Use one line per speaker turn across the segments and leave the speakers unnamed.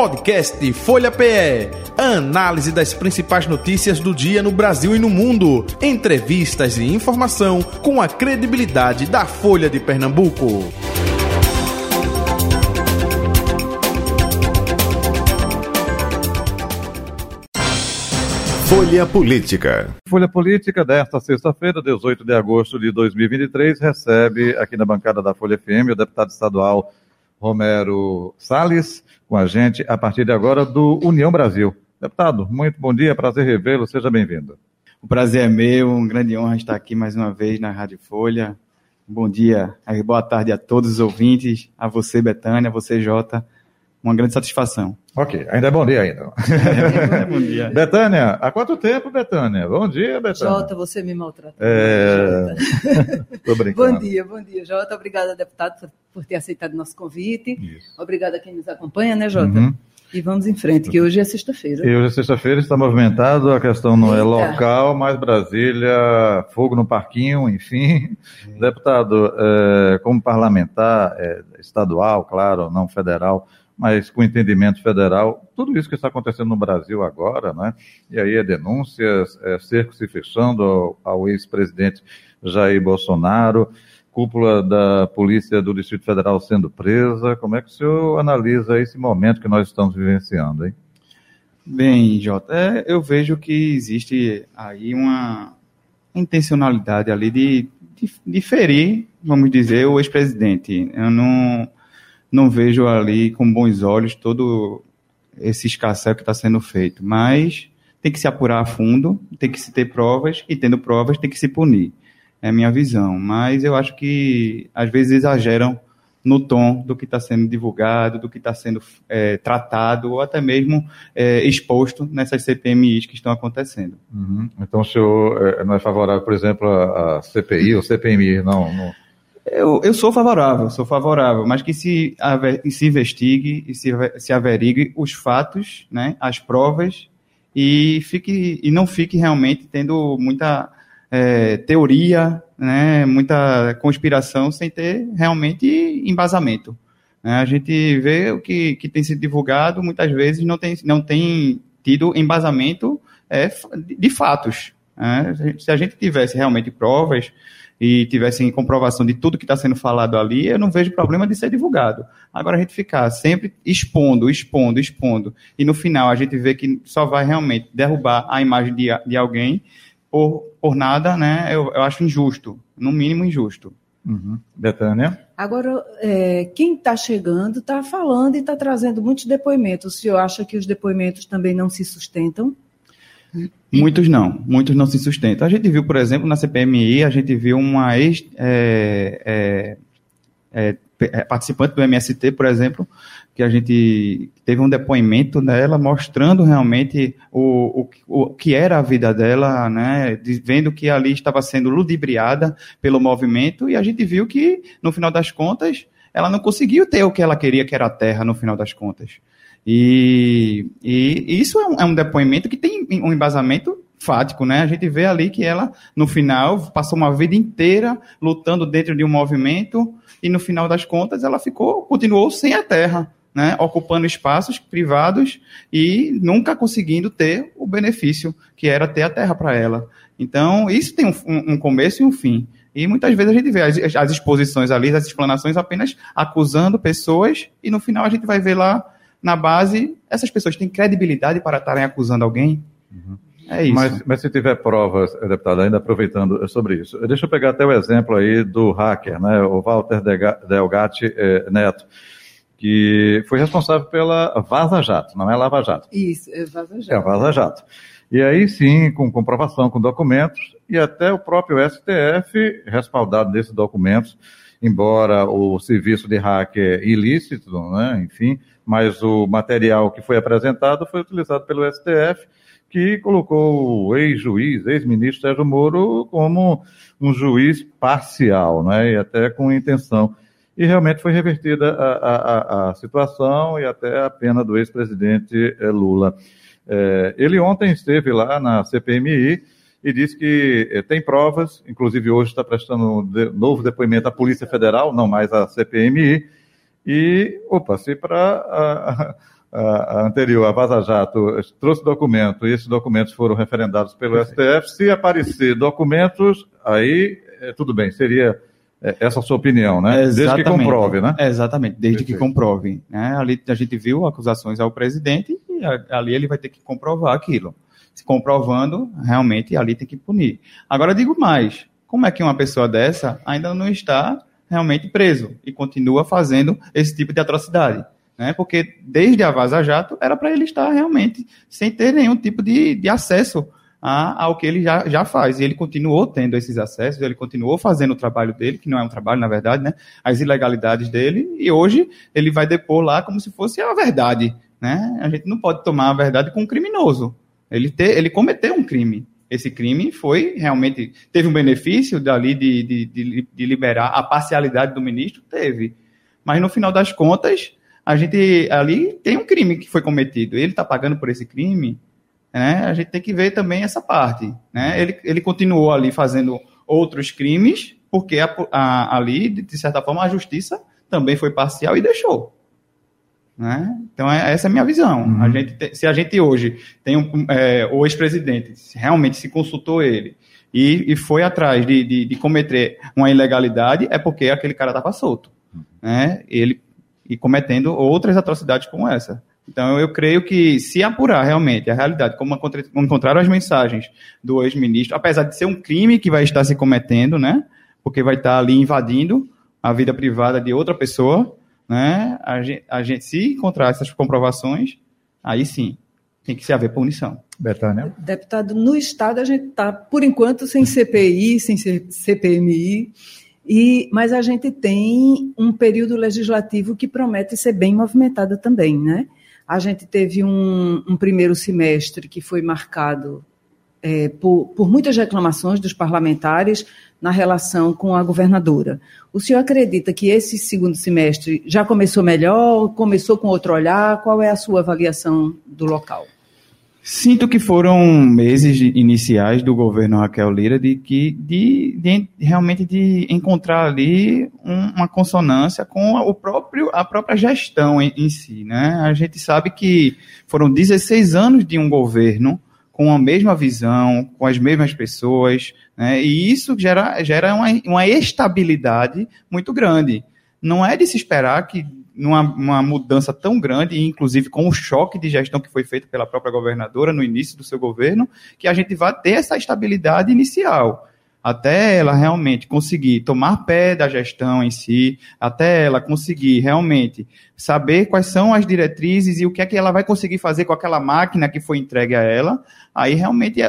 Podcast Folha PE. Análise das principais notícias do dia no Brasil e no mundo. Entrevistas e informação com a credibilidade da Folha de Pernambuco.
Folha Política.
Folha Política desta sexta-feira, 18 de agosto de 2023, recebe aqui na bancada da Folha FM o deputado estadual Romero Salles, com a gente a partir de agora do União Brasil. Deputado, muito bom dia, prazer revê-lo, seja bem-vindo.
O prazer é meu, uma grande honra estar aqui mais uma vez na Rádio Folha. Bom dia, boa tarde a todos os ouvintes, a você, Betânia, a você, Jota. Uma grande satisfação.
Ok, ainda é bom dia ainda. É, bom dia. Betânia, há quanto tempo, Betânia? Bom dia, Betânia.
Jota, você me maltratou.
É... Tô brincando.
Bom dia, bom dia, Jota. Obrigada, deputado, por ter aceitado nosso convite. Isso. Obrigada a quem nos acompanha, né, Jota? Uhum. E vamos em frente, que hoje é sexta-feira.
E hoje é sexta-feira, está movimentado, a questão não é Eita. é local, mas Brasília, fogo no parquinho, enfim. Deputado, é, como parlamentar é, estadual, claro, não federal, mas com entendimento federal, tudo isso que está acontecendo no Brasil agora, né? E aí é denúncias, é cerco se fechando ao, ao ex-presidente Jair Bolsonaro, cúpula da Polícia do Distrito Federal sendo presa. Como é que o senhor analisa esse momento que nós estamos vivenciando, hein?
Bem, Jota, é, eu vejo que existe aí uma intencionalidade ali de, de, de ferir, vamos dizer, o ex-presidente. Eu não não vejo ali com bons olhos todo esse escasseio que está sendo feito. Mas tem que se apurar a fundo, tem que se ter provas, e tendo provas tem que se punir. É a minha visão. Mas eu acho que às vezes exageram no tom do que está sendo divulgado, do que está sendo é, tratado, ou até mesmo é, exposto nessas CPMIs que estão acontecendo.
Uhum. Então o senhor é, não é favorável, por exemplo, a, CPI ou CPMI, não, não
eu, eu sou favorável, sou favorável, mas que se, se investigue e se, se averigue os fatos, né, as provas, e, fique, e não fique realmente tendo muita é, teoria, né, muita conspiração, sem ter realmente embasamento. Né. A gente vê o que, que tem sido divulgado, muitas vezes não tem, não tem tido embasamento é, de fatos. Né. Se a gente tivesse realmente provas, e tivessem comprovação de tudo que está sendo falado ali, eu não vejo problema de ser divulgado. Agora a gente ficar sempre expondo, expondo, expondo, e no final a gente vê que só vai realmente derrubar a imagem de, de alguém por, por nada, né? Eu, eu acho injusto, no mínimo injusto.
Uhum. Betânia?
Agora, é, quem está chegando está falando e está trazendo muitos depoimentos. O senhor acha que os depoimentos também não se sustentam?
Muitos não, muitos não se sustentam. A gente viu, por exemplo, na CPMI, a gente viu uma ex, é, é, é, participante do MST, por exemplo, que a gente teve um depoimento dela mostrando realmente o, o, o que era a vida dela, né, vendo que ali estava sendo ludibriada pelo movimento, e a gente viu que, no final das contas, ela não conseguiu ter o que ela queria, que era a terra, no final das contas. E, e isso é um, é um, depoimento que tem um embasamento fático, né? A gente vê ali que ela, no final, passou uma vida inteira lutando dentro de um movimento e no final das contas ela ficou, continuou sem a terra, né? Ocupando espaços privados e nunca conseguindo ter o benefício que era ter a terra para ela. Então, isso tem um, um, começo e um fim. E muitas vezes a gente vê as, as exposições ali, as explanações apenas acusando pessoas e no final a gente vai ver lá na base, essas pessoas têm credibilidade para estarem acusando alguém?
Uhum. É isso. Mas, mas, se tiver provas, deputado, ainda aproveitando sobre isso, deixa eu pegar até o exemplo aí do hacker, né, o Walter Delgatti eh, Neto, que foi responsável pela Vaza Jato, não é Lava Jato.
Isso, é Vaza Jato.
É Vaza Jato. E aí sim, com comprovação, com documentos, e até o próprio STF, respaldado desses documentos, embora o serviço de hacker ilícito, né, enfim, mas o material que foi apresentado foi utilizado pelo STF, que colocou o ex-juiz, ex-ministro Sérgio Moro, como um juiz parcial, né, e até com intenção. E realmente foi revertida a, a, a situação e até a pena do ex-presidente eh, Lula. É, ele ontem esteve lá na CPMI e disse que eh, tem provas, inclusive hoje está prestando um de, novo depoimento à Polícia Federal, não mais à CPMI, e, opa, se para a, anterior, a Vaza Jato, trouxe documento e esses documentos foram referendados pelo STF. Se aparecer documentos, aí é, tudo bem, seria é, essa a sua opinião, né?
Exatamente.
Desde que comprove, né?
Exatamente, desde Perfeito. que comprove. Né? Ali a gente viu acusações ao presidente e ali ele vai ter que comprovar aquilo. Se comprovando, realmente ali tem que punir. Agora digo mais, como é que uma pessoa dessa ainda não está realmente preso e continua fazendo esse tipo de atrocidade? Né? Porque desde a Vaza Jato era para ele estar realmente sem ter nenhum tipo de, de acesso a, ao que ele já, já faz. E ele continuou tendo esses acessos, ele continuou fazendo o trabalho dele, que não é um trabalho, na verdade, né? As ilegalidades dele, e hoje ele vai depor lá como se fosse a verdade. Né? A gente não pode tomar a verdade com um criminoso. Ele, te, ele cometeu um crime. Esse crime foi realmente. Teve um benefício dali de, de, de, de liberar a parcialidade do ministro? Teve. Mas no final das contas, a gente ali tem um crime que foi cometido. Ele está pagando por esse crime né, a gente tem que ver também essa parte. Né? Ele, ele continuou ali fazendo outros crimes, porque a, a, ali, de certa forma, a justiça também foi parcial e deixou. Né? Então, é, essa é a minha visão. Uhum. A gente te, se a gente hoje tem um, é, o ex-presidente, realmente se consultou ele e, e foi atrás de, de, de, cometer uma ilegalidade, é porque aquele cara estava solto. Uhum. Né? Ele e cometendo outras atrocidades como essa. Então, eu creio que se apurar realmente a realidade, como encontraram as mensagens do ex-ministro, apesar de ser um crime que vai estar se cometendo, né? Porque vai estar ali invadindo a vida privada de outra pessoa, né? A gente, a gente se encontrar essas comprovações, aí sim, tem que se haver punição.
Betânia?
Deputado, no Estado a gente está, por enquanto, sem CPI, sem CPMI, e, mas a gente tem um período legislativo que promete ser bem movimentado também, né? A gente teve um, um primeiro semestre que foi marcado é, por, por muitas reclamações dos parlamentares na relação com a governadora. O senhor acredita que esse segundo semestre já começou melhor, começou com outro olhar? Qual é a sua avaliação do local?
Sinto que foram meses iniciais do governo Raquel Lira de que de, de realmente de encontrar ali um, uma consonância com o próprio a própria gestão em, em, si, né? A gente sabe que foram 16 anos de um governo com a mesma visão, com as mesmas pessoas, né? E isso gera gera uma, uma estabilidade muito grande. Não é de se esperar que numa mudança tão grande, inclusive com o choque de gestão que foi feito pela própria governadora no início do seu governo, que a gente vai ter essa estabilidade inicial. Até ela realmente conseguir tomar pé da gestão em si, até ela conseguir realmente saber quais são as diretrizes e o que é que ela vai conseguir fazer com aquela máquina que foi entregue a ela, aí realmente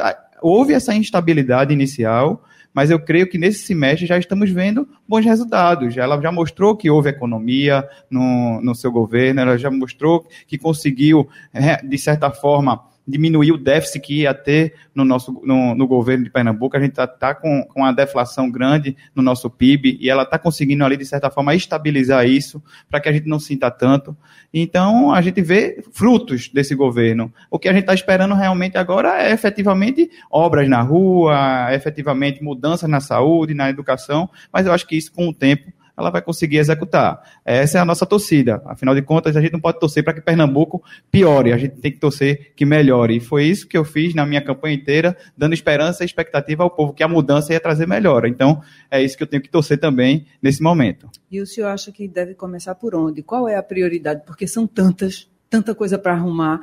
houve essa instabilidade inicial, mas eu creio que nesse semestre já estamos vendo bons resultados. Ela já mostrou que houve economia no, no seu governo, ela já mostrou que conseguiu, é, de certa forma, diminuir o déficit que ia ter no nosso no, no governo de Pernambuco. A gente está tá com, com uma deflação grande no nosso PIB e ela está conseguindo ali, de certa forma, estabilizar isso para que a gente não sinta tanto. Então, a gente vê frutos desse governo. O que a gente está esperando realmente agora é efetivamente obras na rua, efetivamente mudanças na saúde, na educação, mas eu acho que isso, com o tempo, ela vai conseguir executar. Essa é a nossa torcida. Afinal de contas, a gente não pode torcer para que Pernambuco piore, a gente tem que torcer que melhore. E foi isso que eu fiz na minha campanha inteira, dando esperança e expectativa ao povo, que a mudança ia trazer melhora. Então, é isso que eu tenho que torcer também nesse momento.
E o senhor acha que deve começar por onde? Qual é a prioridade? Porque são tantas, tanta coisa para arrumar.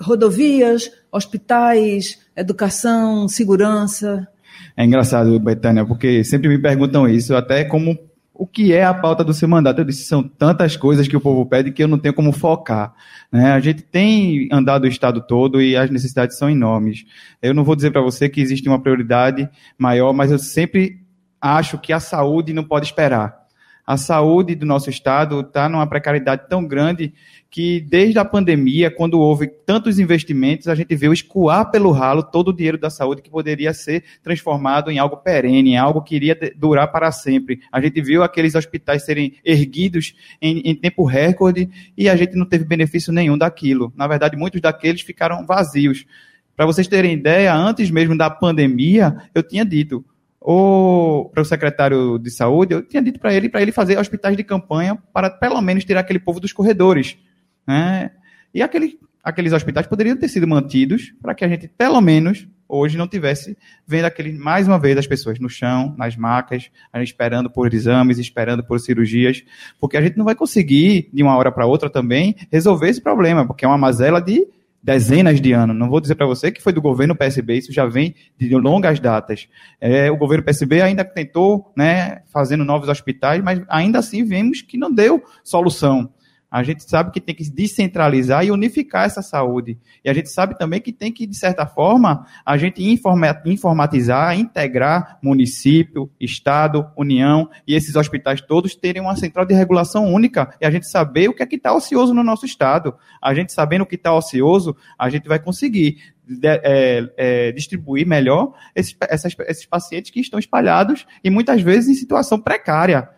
Rodovias, hospitais, educação, segurança.
É engraçado, Betânia, porque sempre me perguntam isso, até como o que é a pauta do seu mandato. Eu disse, são tantas coisas que o povo pede que eu não tenho como focar. Né? A gente tem andado o estado todo e as necessidades são enormes. Eu não vou dizer para você que existe uma prioridade maior, mas eu sempre acho que a saúde não pode esperar. A saúde do nosso estado está numa precariedade tão grande que desde a pandemia, quando houve tantos investimentos, a gente viu escoar pelo ralo todo o dinheiro da saúde que poderia ser transformado em algo perene, em algo que iria durar para sempre. A gente viu aqueles hospitais serem erguidos em, em tempo recorde e a gente não teve benefício nenhum daquilo. Na verdade, muitos daqueles ficaram vazios. Para vocês terem ideia, antes mesmo da pandemia, eu tinha dito, para o secretário de saúde, eu tinha dito para ele para ele fazer hospitais de campanha para pelo menos tirar aquele povo dos corredores. Né? E aquele, aqueles hospitais poderiam ter sido mantidos para que a gente, pelo menos, hoje não tivesse vendo aquele, mais uma vez, as pessoas no chão, nas macas, esperando por exames, esperando por cirurgias, porque a gente não vai conseguir, de uma hora para outra também, resolver esse problema, porque é uma mazela de dezenas de anos. Não vou dizer para você que foi do governo PSB, isso já vem de longas datas. É, o governo PSB ainda tentou, né, fazendo novos hospitais, mas ainda assim vemos que não deu solução. A gente sabe que tem que descentralizar e unificar essa saúde. E a gente sabe também que tem que, de certa forma, a gente informatizar, integrar município, Estado, União e esses hospitais todos terem uma central de regulação única e a gente saber o que é que está ocioso no nosso Estado. A gente sabendo o que está ocioso, a gente vai conseguir é, é, distribuir melhor esses, essas, esses pacientes que estão espalhados e muitas vezes em situação precária.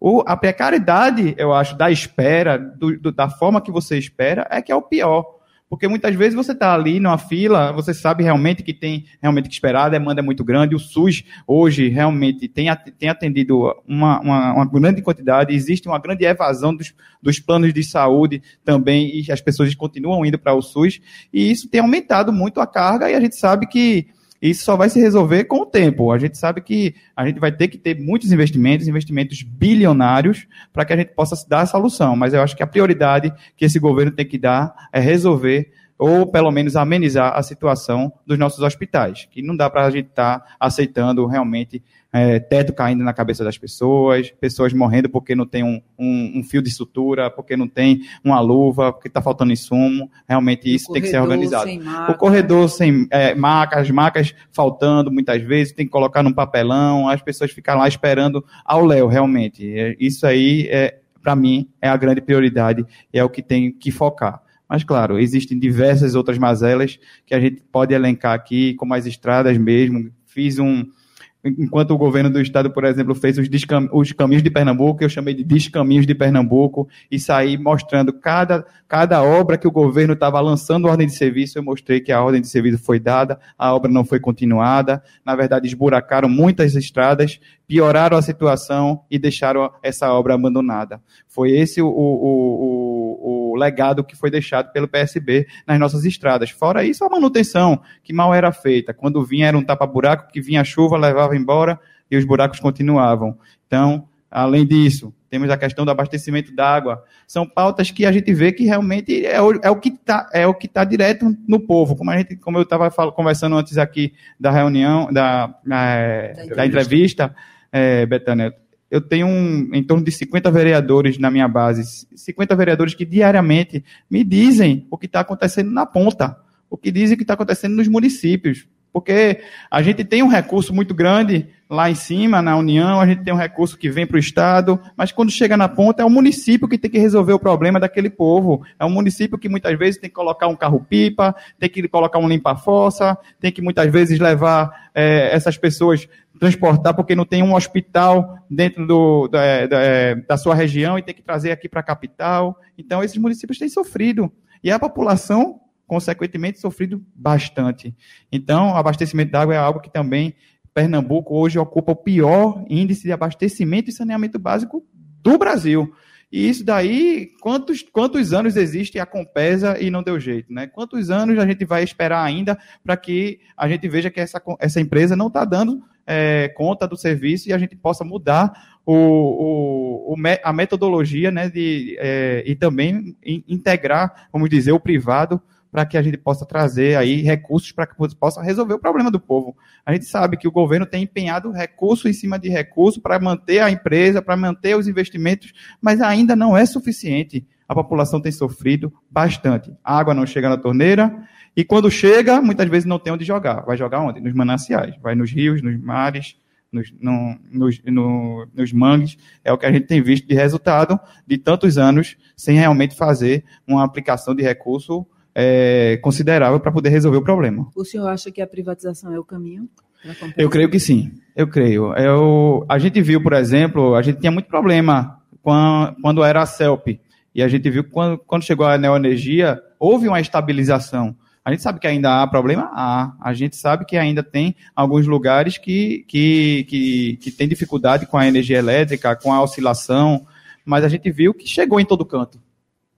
O, a precariedade, eu acho, da espera, do, do, da forma que você espera, é que é o pior. Porque muitas vezes você está ali numa fila, você sabe realmente que tem realmente que esperar, a demanda é muito grande. O SUS hoje realmente tem, atendido uma, uma, uma grande quantidade, existe uma grande evasão dos, dos planos de saúde também, e as pessoas continuam indo para o SUS, e isso tem aumentado muito a carga, e a gente sabe que isso só vai se resolver com o tempo. A gente sabe que a gente vai ter que ter muitos investimentos, investimentos bilionários, para que a gente possa dar a solução. Mas eu acho que a prioridade que esse governo tem que dar é resolver ou pelo menos amenizar a situação dos nossos hospitais, que não dá para a gente estar tá aceitando realmente é, teto caindo na cabeça das pessoas, pessoas morrendo porque não tem um, um, um fio de sutura, porque não tem uma luva, porque está faltando insumo. Realmente isso tem que ser organizado. O corredor sem é, macas, macas faltando muitas vezes, tem que colocar num papelão, as pessoas ficam lá esperando ao léu, realmente. É, isso aí, é, para mim, é a grande prioridade e é o que tem que focar. Mas, claro, existem diversas outras mazelas que a gente pode elencar aqui, como as estradas mesmo. Fiz um, enquanto o governo do estado, por exemplo, fez os, os caminhos de Pernambuco, eu chamei de descaminhos de Pernambuco, e saí mostrando cada, cada obra que o governo estava lançando ordem de serviço, eu mostrei que a ordem de serviço foi dada, a obra não foi continuada, na verdade esburacaram muitas estradas, pioraram a situação e deixaram essa obra abandonada. Foi esse o, o, o, o, legado que foi deixado pelo PSB nas nossas estradas. Fora isso, a manutenção, que mal era feita. Quando vinha era um tapa-buraco, que vinha a chuva, levava embora e os buracos continuavam. Então, além disso, temos a questão do abastecimento d'água. São pautas que a gente vê que realmente é o, é o que está é o que tá direto no povo. Como, a gente, como eu estava conversando antes aqui da reunião, da, é, da, da entrevista é, Betânia, eu tenho um, em torno de 50 vereadores na minha base, 50 vereadores que diariamente me dizem o que está acontecendo na ponta, o que dizem que está acontecendo nos municípios. Porque a gente tem um recurso muito grande lá em cima, na União, a gente tem um recurso que vem para o Estado, mas quando chega na ponta é o município que tem que resolver o problema daquele povo. É um município que muitas vezes tem que colocar um carro-pipa, tem que colocar um limpa-fossa, tem que muitas vezes levar é, essas pessoas transportar porque não tem um hospital dentro do, da, da, da sua região e tem que trazer aqui para a capital. Então, esses municípios têm sofrido. E a população, consequentemente, sofrido bastante. Então, o abastecimento de água é algo que também Pernambuco hoje ocupa o pior índice de abastecimento e saneamento básico do Brasil. E isso daí, quantos, quantos anos existe a Compesa e não deu jeito, né? Quantos anos a gente vai esperar ainda para que a gente veja que essa, essa empresa não está dando é, conta do serviço e a gente possa mudar o, o, o a metodologia né, de, é, e também integrar, vamos dizer, o privado para que a gente possa trazer aí recursos para que possa resolver o problema do povo. A gente sabe que o governo tem empenhado recurso em cima de recurso para manter a empresa, para manter os investimentos, mas ainda não é suficiente. A população tem sofrido bastante. A água não chega na torneira, e quando chega, muitas vezes não tem onde jogar. Vai jogar onde? Nos mananciais. Vai nos rios, nos mares, nos, no, nos, no, nos mangues. É o que a gente tem visto de resultado de tantos anos sem realmente fazer uma aplicação de recurso é, considerável para poder resolver o problema.
O senhor acha que a privatização é o caminho?
Eu creio que sim. Eu creio. Eu, a gente viu, por exemplo, a gente tinha muito problema quando, quando era a CELP. E a gente viu que quando, quando chegou a neoenergia, houve uma estabilização. A gente sabe que ainda há problema? Há. A gente sabe que ainda tem alguns lugares que, que, que, que tem dificuldade com a energia elétrica, com a oscilação, mas a gente viu que chegou em todo canto.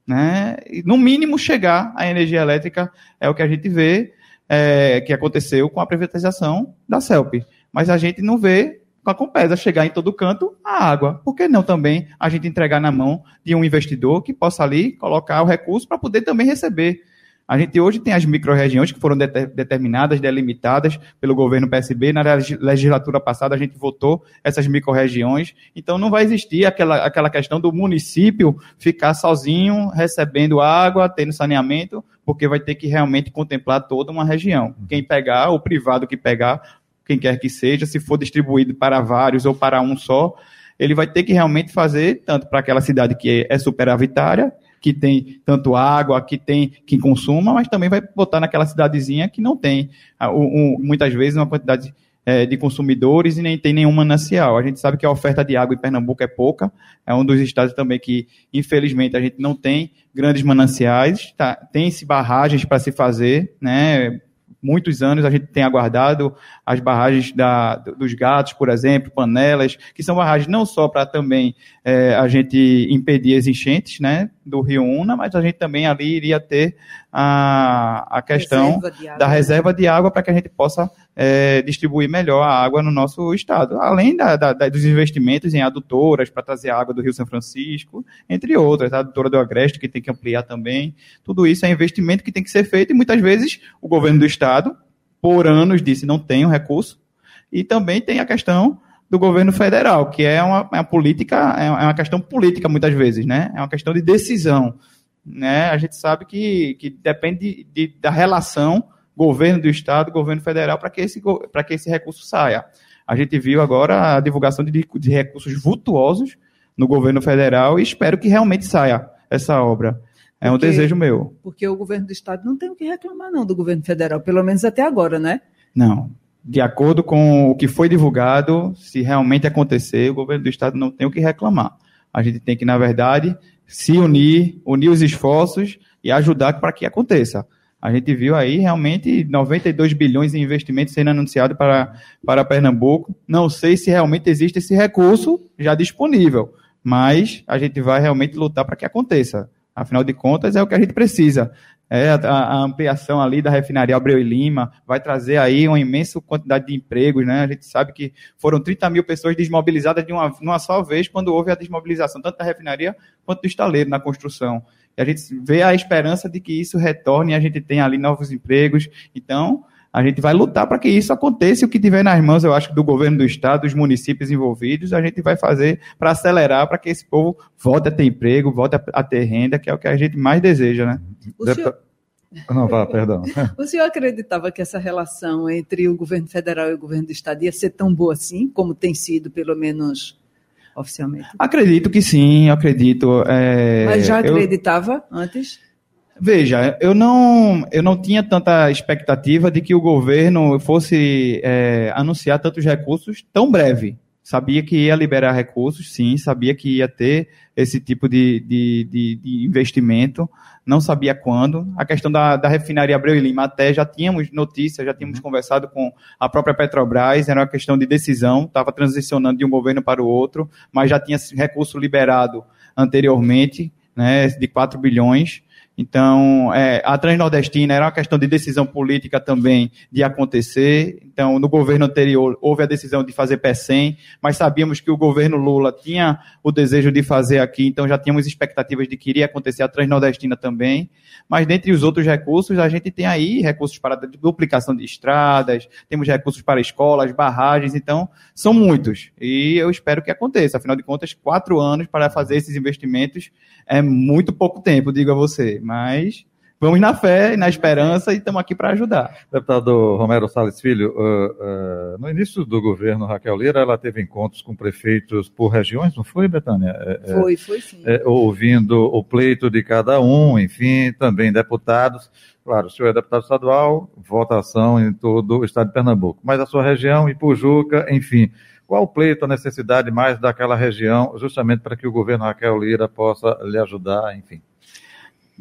Né? E, no mínimo chegar à energia elétrica é o que a gente vê é, que aconteceu com a privatização da CELP. Mas a gente não vê com a Compesa chegar em todo canto a água. Por que não também a gente entregar na mão de um investidor que possa ali colocar o recurso para poder também receber a gente hoje tem as micro-regiões que foram de determinadas, delimitadas pelo governo PSB. Na legislatura passada, a gente votou essas micro-regiões. Então, não vai existir aquela, aquela questão do município ficar sozinho, recebendo água, tendo saneamento, porque vai ter que realmente contemplar toda uma região. Quem pegar, o privado que pegar, quem quer que seja, se for distribuído para vários ou para um só, ele vai ter que realmente fazer, tanto para aquela cidade que é superavitária, que tem tanto água, que tem quem consuma, mas também vai botar naquela cidadezinha que não tem, um, um, muitas vezes, uma quantidade é, de consumidores e nem tem nenhum manancial. A gente sabe que a oferta de água em Pernambuco é pouca, é um dos estados também que, infelizmente, a gente não tem grandes mananciais, tá? tem-se barragens para se fazer, né? muitos anos a gente tem aguardado as barragens da, dos gatos, por exemplo, panelas, que são barragens não só para também é, a gente impedir as enchentes né, do rio Una, mas a gente também ali iria ter a, a questão reserva da reserva de água para que a gente possa é, distribuir melhor a água no nosso estado, além da, da, dos investimentos em adutoras para trazer água do Rio São Francisco, entre outras, a adutora do Agreste que tem que ampliar também. Tudo isso é investimento que tem que ser feito e muitas vezes o governo do estado, por anos, disse não tem o recurso, e também tem a questão do governo federal, que é uma, é uma política, é, é uma questão política muitas vezes, né? É uma questão de decisão, né? A gente sabe que, que depende de, de, da relação governo do estado, governo federal para que esse para que esse recurso saia. A gente viu agora a divulgação de, de recursos vultuosos no governo federal e espero que realmente saia essa obra. É porque, um desejo meu.
Porque o governo do estado não tem o que reclamar não do governo federal, pelo menos até agora, né?
Não de acordo com o que foi divulgado, se realmente acontecer, o governo do estado não tem o que reclamar. A gente tem que, na verdade, se unir, unir os esforços e ajudar para que aconteça. A gente viu aí realmente 92 bilhões em investimentos sendo anunciado para, para Pernambuco. Não sei se realmente existe esse recurso já disponível, mas a gente vai realmente lutar para que aconteça. Afinal de contas, é o que a gente precisa é, a, ampliação ali da refinaria Abreu e Lima vai trazer aí uma imensa quantidade de empregos, né? A gente sabe que foram 30 mil pessoas desmobilizadas de uma, uma só vez quando houve a desmobilização, tanto da refinaria quanto do estaleiro na construção. E a gente vê a esperança de que isso retorne e a gente tenha ali novos empregos. Então, a gente vai lutar para que isso aconteça. O que tiver nas mãos, eu acho, do governo do estado, dos municípios envolvidos, a gente vai fazer para acelerar para que esse povo volte a ter emprego, volte a, ter renda, que é o que a gente mais deseja, né?
O senhor... Não, vá, perdão. o senhor acreditava que essa relação entre o governo federal e o governo do estado ia ser tão boa assim, como tem sido, pelo menos oficialmente?
Acredito que sim, acredito. É...
Mas já acreditava eu... antes?
Veja, eu não, eu não tinha tanta expectativa de que o governo fosse é, anunciar tantos recursos tão breve. Sabia que ia liberar recursos, sim, sabia que ia ter esse tipo de, de, de, de investimento, não sabia quando. A questão da, da refinaria Abreu e Lima, até já tínhamos notícias, já tínhamos uhum. conversado com a própria Petrobras, era uma questão de decisão, estava transicionando de um governo para o outro, mas já tinha recurso liberado anteriormente, né, de 4 bilhões. Então, é, a Transnordestina era uma questão de decisão política também de acontecer. Então, no governo anterior, houve a decisão de fazer PECEM, mas sabíamos que o governo Lula tinha o desejo de fazer aqui, então já tínhamos expectativas de que iria acontecer a Transnordestina também. Mas, dentre os outros recursos, a gente tem aí recursos para duplicação de estradas, temos recursos para escolas, barragens, então, são muitos. E eu espero que aconteça. Afinal de contas, quatro anos para fazer esses investimentos é muito pouco tempo, digo a você mas vamos na fé e na esperança e estamos aqui para ajudar.
Deputado Romero Salles Filho, uh, uh, no início do governo Raquel Lira, ela teve encontros com prefeitos por regiões, não foi, Betânia?
É, é foi, foi sim.
É, ouvindo o pleito de cada um, enfim, também deputados. Claro, o senhor é deputado estadual, votação em todo o estado de Pernambuco, mas a sua região, Ipujuca, enfim. Qual o pleito, a necessidade mais daquela região, justamente para que o governo Raquel Lira possa lhe ajudar, enfim?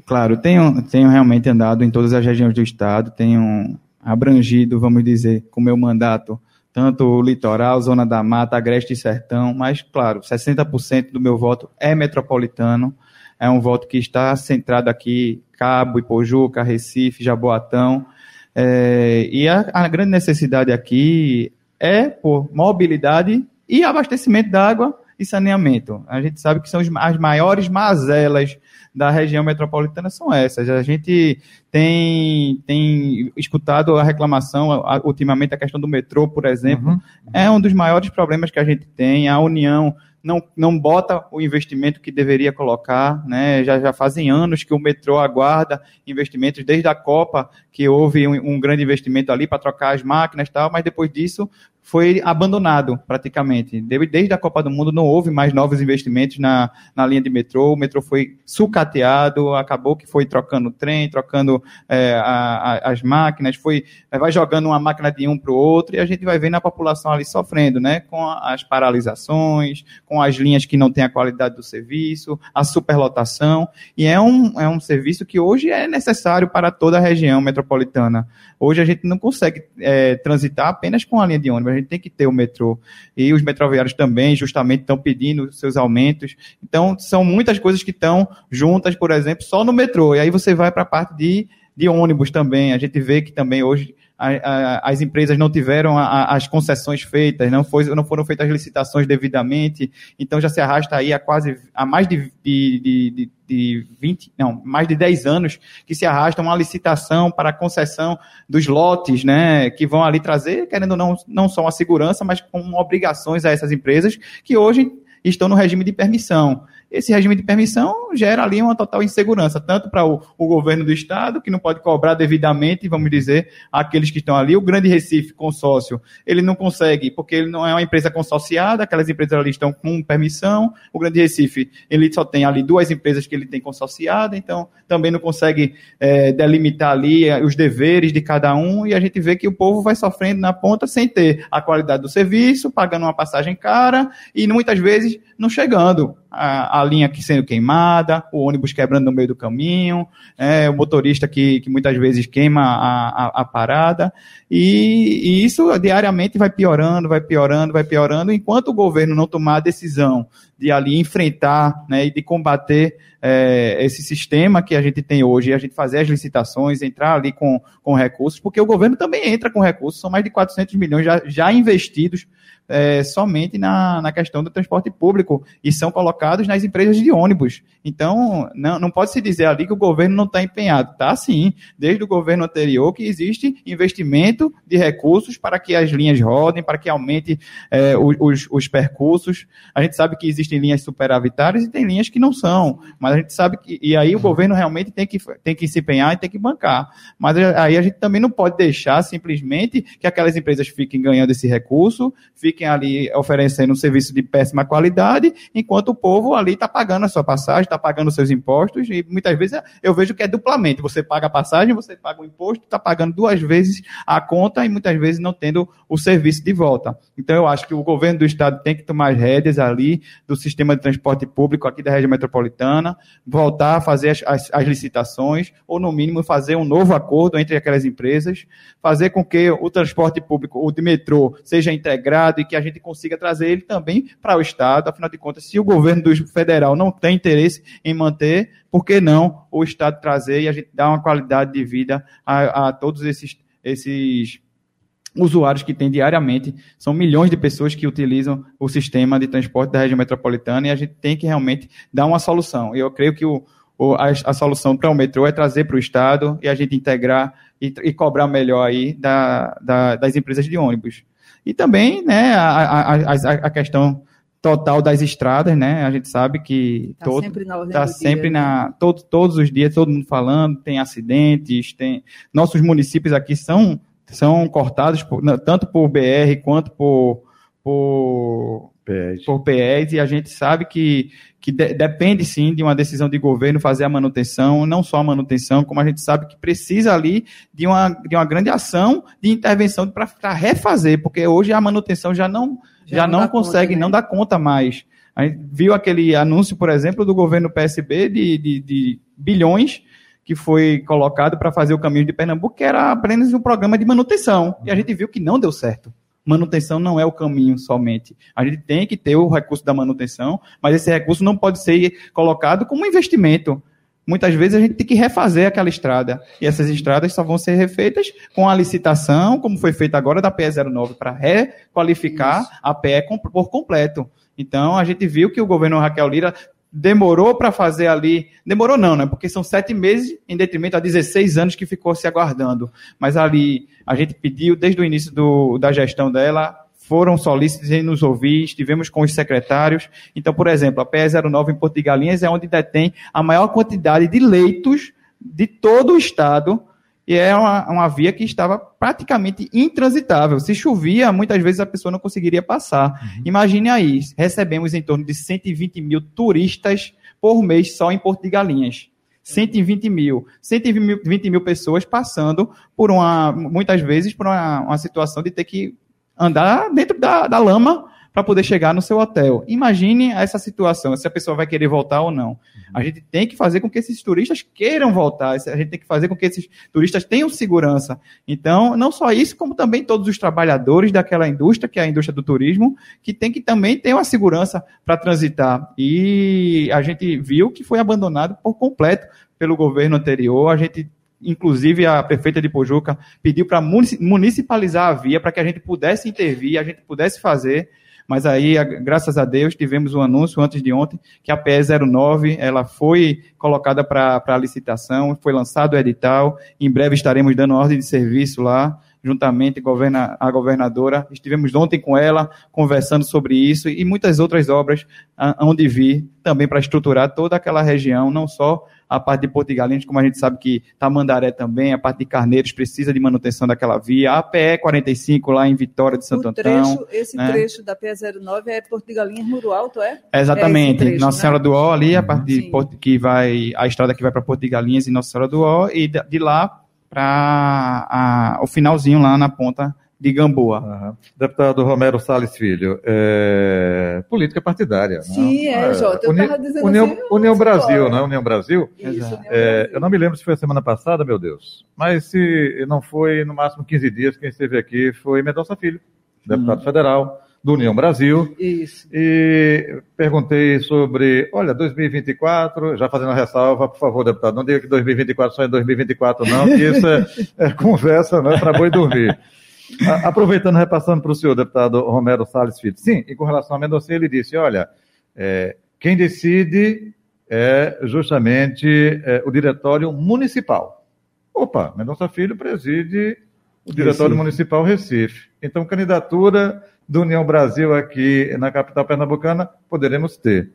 Claro, tenho, tenho realmente andado em todas as regiões do estado, tenho abrangido, vamos dizer, com meu mandato, tanto o litoral, zona da mata, agreste e sertão, mas, claro, 60% do meu voto é metropolitano. é um voto que está centrado aqui, Cabo, Ipojuca, Recife, Jaboatão, é, e a, a grande necessidade aqui é por mobilidade e abastecimento d'água e saneamento. A gente sabe que são as maiores mazelas da região metropolitana são essas. A gente tem, tem escutado a reclamação, ultimamente, a questão do metrô, por exemplo, uhum. é um dos maiores problemas que a gente tem. A União não, não bota o investimento que deveria colocar, né? Já, já fazem anos que o metrô aguarda investimentos, desde a Copa, que houve um, um grande investimento ali para trocar as máquinas e tal, mas depois disso foi abandonado praticamente. Desde a Copa do Mundo não houve mais novos investimentos na, na linha de metrô, o metrô foi sucateado, acabou que foi trocando trem, trocando é, a, a, as máquinas, foi vai jogando uma máquina de um para o outro e a gente vai vendo a população ali sofrendo, né, com as paralisações, com as linhas que não têm a qualidade do serviço, a superlotação, e é um, é um serviço que hoje é necessário para toda a região metropolitana. Hoje a gente não consegue é, transitar apenas com a linha de ônibus, a gente tem que ter o metrô. E os metroviários também, justamente, estão pedindo seus aumentos. Então, são muitas coisas que estão juntas, por exemplo, só no metrô. E aí você vai para a parte de, de ônibus também. A gente vê que também hoje as empresas não tiveram as concessões feitas, não, foi, não foram feitas as licitações devidamente, então já se arrasta aí há quase, há mais de, de, de, de 20, não, mais de 10 anos que se arrasta uma licitação para a concessão dos lotes, né, que vão ali trazer, querendo não, não só uma segurança, mas com obrigações a essas empresas que hoje estão no regime de permissão esse regime de permissão gera ali uma total insegurança, tanto para o, o, governo do estado, que não pode cobrar devidamente, vamos dizer, aqueles que estão ali. O Grande Recife, consórcio, ele não consegue, porque ele não é uma empresa consorciada, aquelas empresas ali estão com permissão. O Grande Recife, ele só tem ali duas empresas que ele tem consorciada, então também não consegue é, delimitar ali é, os deveres de cada um, e a gente vê que o povo vai sofrendo na ponta sem ter a qualidade do serviço, pagando uma passagem cara e muitas vezes não chegando a, a linha aqui sendo queimada, o ônibus quebrando no meio do caminho, é, o motorista que, que muitas vezes queima a, a, a parada, e, e, isso diariamente vai piorando, vai piorando, vai piorando, enquanto o governo não tomar a decisão de ali enfrentar né, e de combater é, esse sistema que a gente tem hoje, a gente fazer as licitações, entrar ali com, com recursos, porque o governo também entra com recursos, são mais de 400 milhões já, já investidos é, somente na, na questão do transporte público e são colocados nas empresas de ônibus. Então, não, não pode se dizer ali que o governo não está empenhado. Está sim, desde o governo anterior que existe investimento de recursos para que as linhas rodem, para que aumente é, os, os percursos. A gente sabe que existem linhas superavitárias e tem linhas que não são, mas a gente sabe que, e aí o governo realmente tem que, tem que se empenhar e tem que bancar. Mas aí a gente também não pode deixar simplesmente que aquelas empresas fiquem ganhando esse recurso, fiquem fiquem ali oferecendo um serviço de péssima qualidade, enquanto o povo ali está pagando a sua passagem, está pagando os seus impostos, e muitas vezes eu vejo que é duplamente. Você paga a passagem, você paga o imposto, está pagando duas vezes a conta e muitas vezes não tendo o serviço de volta. Então eu acho que o governo do estado tem que tomar as rédeas ali do sistema de transporte público aqui da região metropolitana, voltar a fazer as, as, as licitações, ou no mínimo fazer um novo acordo entre aquelas empresas, fazer com que o transporte público, o de metrô, seja integrado e que a gente consiga trazer ele também para o Estado. Afinal de contas, se o governo do federal não tem interesse em manter, por que não o Estado trazer e a gente dar uma qualidade de vida a, a todos esses, esses usuários que tem diariamente, são milhões de pessoas que utilizam o sistema de transporte da região metropolitana e a gente tem que realmente dar uma solução. Eu creio que o, o a, a, solução para o metrô é trazer para o Estado e a gente integrar e, e cobrar melhor aí da, da, das empresas de ônibus. E também né, a, a, a, questão total das estradas, né? A gente sabe que
está sempre na
tá sempre dia, na né? todo, todos os dias todo mundo falando, tem acidentes, tem nossos municípios aqui são são cortados por, tanto por BR quanto por por PES. por PES e a gente sabe que que de, depende sim de uma decisão de governo fazer a manutenção, não só a manutenção, como a gente sabe que precisa ali de uma, de uma grande ação de intervenção para refazer, porque hoje a manutenção já não, já, já não, não consegue, conta, né? não dá conta mais. A gente viu aquele anúncio, por exemplo, do governo PSB de, de, de bilhões que foi colocado para fazer o caminho de Pernambuco, que era apenas um programa de manutenção. E a gente viu que não deu certo Manutenção não é o caminho somente. A gente tem que ter o recurso da manutenção, mas esse recurso não pode ser colocado como investimento. Muitas vezes a gente tem que refazer aquela estrada. E essas estradas só vão ser refeitas com a licitação, como foi feita agora da PE09, para requalificar Isso. a PE por completo. Então, a gente viu que o governo Raquel Lira demorou para fazer ali. Demorou não, né? Porque são sete meses em detrimento a 16 anos que ficou se aguardando. Mas ali a gente pediu, desde o início do, da gestão dela, foram solícitos em nos ouvir, estivemos com os secretários. Então, por exemplo, a PE09 em Porto de Galinhas é onde detém a maior quantidade de leitos de todo o estado e é uma, uma via que estava praticamente intransitável. Se chovia, muitas vezes a pessoa não conseguiria passar. Uhum. Imagine aí, recebemos em torno de 120 mil turistas por mês só em Porto de Galinhas. 120 mil. 120 mil pessoas passando por uma, muitas vezes, por uma, uma situação de ter que andar dentro da, da lama para poder chegar no seu hotel. Imagine essa situação, se a pessoa vai querer voltar ou não. Uhum. A gente tem que fazer com que esses turistas queiram voltar, a gente tem que fazer com que esses turistas tenham segurança. Então, não só isso, como também todos os trabalhadores daquela indústria, que é a indústria do turismo, que tem que também ter uma segurança para transitar. E a gente viu que foi abandonado por completo pelo governo anterior. A gente inclusive a prefeita de Pojuca pediu para municipalizar a via para que a gente pudesse intervir, a gente pudesse fazer. Mas aí, graças a Deus, tivemos um anúncio antes de ontem que a PE 09 ela foi colocada para licitação, foi lançado o edital. Em breve estaremos dando ordem de serviço lá juntamente com a governadora. Estivemos ontem com ela conversando sobre isso e muitas outras obras onde vir também para estruturar toda aquela região, não só a parte de Galinhas, como a gente sabe que Tamandaré também, a parte de Carneiros precisa de manutenção daquela via, a PE 45 lá em Vitória de Santo
trecho, Antão. Esse né? trecho da PE 09 é Porto de Galinhas Muro Alto, é?
Exatamente, é trecho, Nossa né? Senhora do Ó ali, a parte de Porto, que vai, a estrada que vai para Porto de Galinhas e Nossa Senhora do Ó, e de lá para o finalzinho lá na ponta de Gamboa.
Uhum. Deputado Romero Salles Filho, é... política partidária.
Né? Sim, é, é, Jota. Eu
estava dizendo União, assim, União Brasil, né? União Brasil. Isso, é, eu não me lembro se foi a semana passada, meu Deus. Mas se não foi no máximo 15 dias, quem esteve aqui foi Mendonça Filho, deputado hum. federal do União Brasil.
Isso.
E perguntei sobre, olha, 2024, já fazendo a ressalva, por favor, deputado, não diga que 2024 só é 2024, não, que isso é, é conversa, não é para boi dormir. Aproveitando, repassando para o senhor, deputado Romero Salles Filho. Sim, e com relação a Mendonça, ele disse: olha, é, quem decide é justamente é, o diretório municipal. Opa, Mendonça Filho preside o diretório Recife. municipal Recife. Então, candidatura do União Brasil aqui na capital pernambucana, poderemos ter.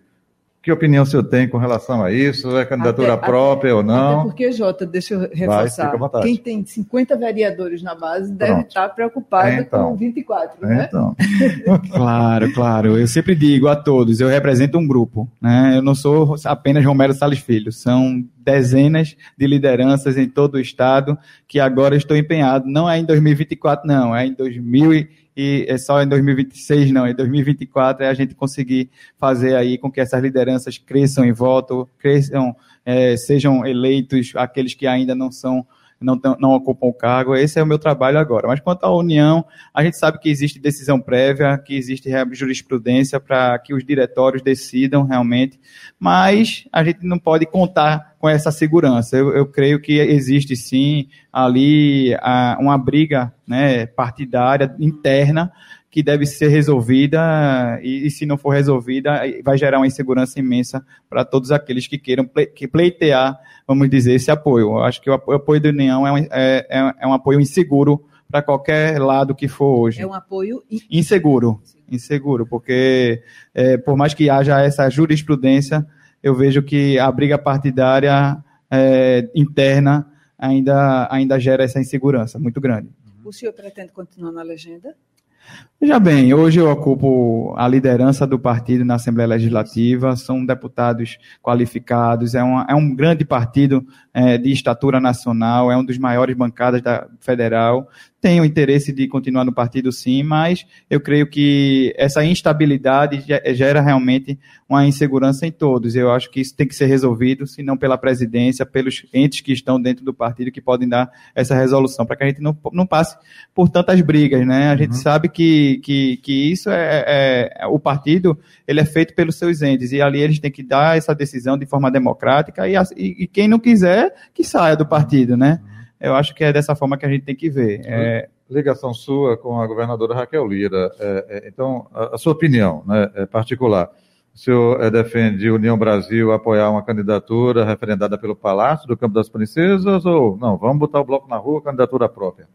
Que opinião o senhor tem com relação a isso? É candidatura até, própria
até,
ou não?
Até porque, Jota, deixa eu reforçar. Vai, quem tem 50 vereadores na base deve Pronto. estar preocupado então, com 24, né? Então.
claro, claro. Eu sempre digo a todos, eu represento um grupo. Né? Eu não sou apenas Romero Salles Filho, são dezenas de lideranças em todo o estado que agora estou empenhado. Não é em 2024, não, é em 2024 e é só em 2026 não, em 2024 é a gente conseguir fazer aí com que essas lideranças cresçam em voto, cresçam, é, sejam eleitos aqueles que ainda não são não, não ocupam o cargo. Esse é o meu trabalho agora. Mas quanto à União, a gente sabe que existe decisão prévia, que existe jurisprudência para que os diretórios decidam realmente, mas a gente não pode contar com essa segurança. Eu, eu creio que existe sim ali a, uma briga né, partidária interna que deve ser resolvida e, e, se não for resolvida, vai gerar uma insegurança imensa para todos aqueles que queiram ple, que pleitear, vamos dizer, esse apoio. Eu acho que o apoio da União é um, é, é, é um apoio inseguro para qualquer lado que for hoje.
É um apoio
inseguro. Inseguro, porque é, por mais que haja essa jurisprudência, eu vejo que a briga partidária é, interna ainda, ainda gera essa insegurança muito grande.
O senhor pretende continuar na legenda?
Veja bem, hoje eu ocupo a liderança do partido na Assembleia Legislativa, são deputados qualificados, é, uma, é um grande partido é, de estatura nacional, é um dos maiores bancadas da federal, tem o interesse de continuar no partido, sim, mas eu creio que essa instabilidade gera realmente uma insegurança em todos. Eu acho que isso tem que ser resolvido, se não pela presidência, pelos entes que estão dentro do partido que podem dar essa resolução, para que a gente não, não passe por tantas brigas, né? A gente uhum. sabe que, que, que isso é, é, é, o partido, ele é feito pelos seus entes, e ali eles têm que dar essa decisão de forma democrática, e, e, e quem não quiser, que saia do partido, né? Eu acho que é dessa forma que a gente tem que ver. É...
Ligação sua com a governadora Raquel Lira. É, é, então, a, a, sua opinião né, é particular. O senhor é, defende União Brasil apoiar uma candidatura referendada pelo Palácio do Campo das Princesas ou não? Vamos botar o bloco na rua, candidatura própria?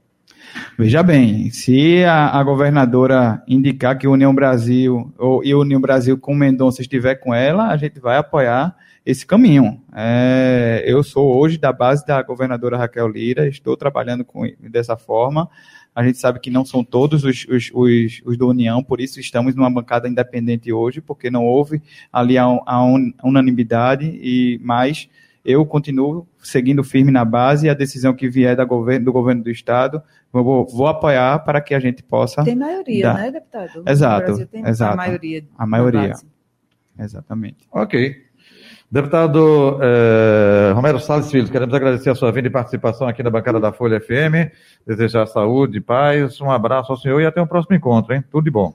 Veja bem, se a, a governadora indicar que União Brasil ou, e União Brasil com Mendonça estiver com ela, a gente vai apoiar esse caminho. É, eu sou hoje da base da governadora Raquel Lira, estou trabalhando com, dessa forma. A gente sabe que não são todos os, os, os, os da União, por isso estamos numa bancada independente hoje, porque não houve ali a, a, un, a unanimidade, e mais eu continuo seguindo firme na base e a decisão que vier da governo, do governo do Estado, vou, vou apoiar para que a gente possa.
Tem maioria, dar... né, deputado?
Exato. exato.
A maioria.
A maioria. Exatamente.
Ok. Deputado eh, Romero Salles Filho, queremos agradecer a sua vinda e participação aqui na bancada da Folha FM, desejar saúde, paz, um abraço ao senhor e até o um próximo encontro, hein? Tudo de bom.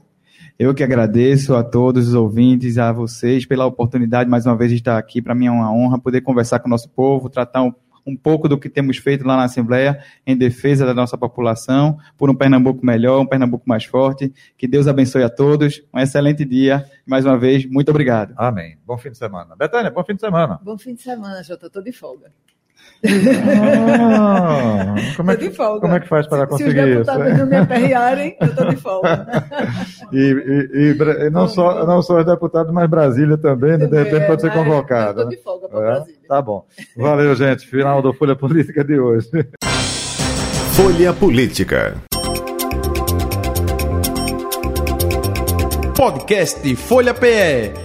Eu que agradeço a todos os ouvintes, a vocês pela oportunidade mais uma vez de estar aqui. Para mim é uma honra poder conversar com o nosso povo, tratar um, um pouco do que temos feito lá na Assembleia em defesa da nossa população, por um Pernambuco melhor, um Pernambuco mais forte. Que Deus abençoe a todos. Um excelente dia. Mais uma vez, muito obrigado.
Amém. Bom fim de semana. Betânia, bom fim de semana.
Bom fim de semana, Jota. Estou de folga.
Ah, como, é que, como é que faz para se, conseguir se os
deputados isso? não me aperrearem, eu estou de folga.
e, e, e, não, só, não só os deputados, mas Brasília também, né? de repente é, pode ser convocado.
Eu estou de folga para é? Brasília.
Tá bom. Valeu, gente. Final do Folha Política de hoje.
Folha Política. Podcast Folha PE.